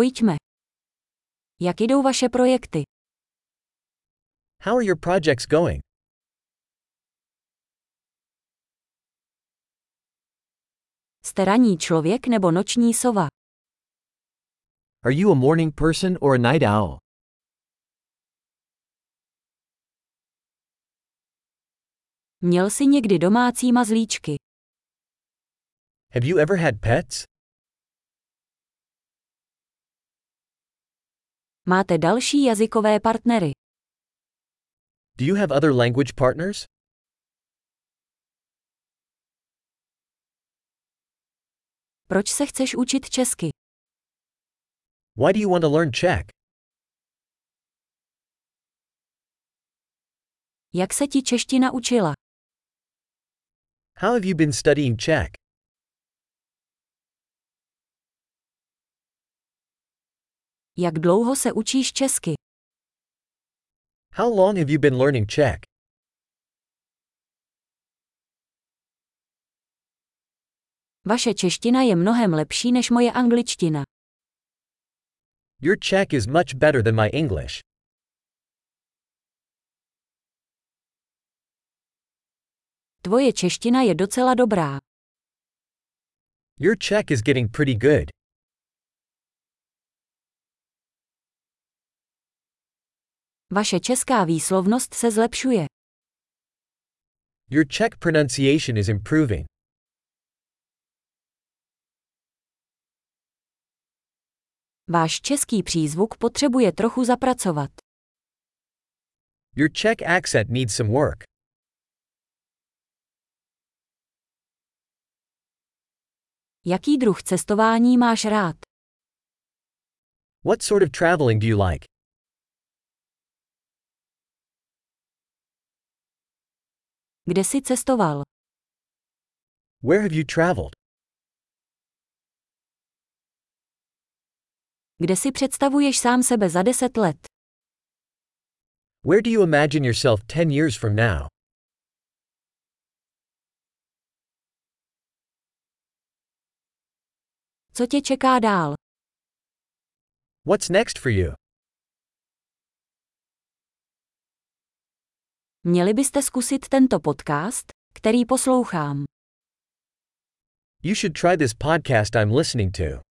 Pojďme. Jak jdou vaše projekty? How are your projects going? Jste ranní člověk nebo noční sova? Are you a morning person or a night owl? Měl jsi někdy domácí mazlíčky? Have you ever had pets? Máte další jazykové partnery? Do you have other language partners? Proč se chceš učit česky? Why do you want to learn Czech? Jak se ti čeština učila? How have you been studying Czech? Jak dlouho se učíš česky? How long have you been learning Czech? Vaše čeština je mnohem lepší než moje angličtina. Your Czech is much better than my English. Tvoje čeština je docela dobrá. Your Czech is getting pretty good. Vaše česká výslovnost se zlepšuje. Your Czech pronunciation is improving. Váš český přízvuk potřebuje trochu zapracovat. Your Czech accent needs some work. Jaký druh cestování máš rád? What sort of traveling do you like? Kde jsi cestoval? Where have you traveled? Kde si představuješ sám sebe za deset let? Where do you imagine yourself 10 years from now? Co tě čeká dál? What's next for you? Měli byste zkusit tento podcast, který poslouchám. You should try this podcast I'm listening to.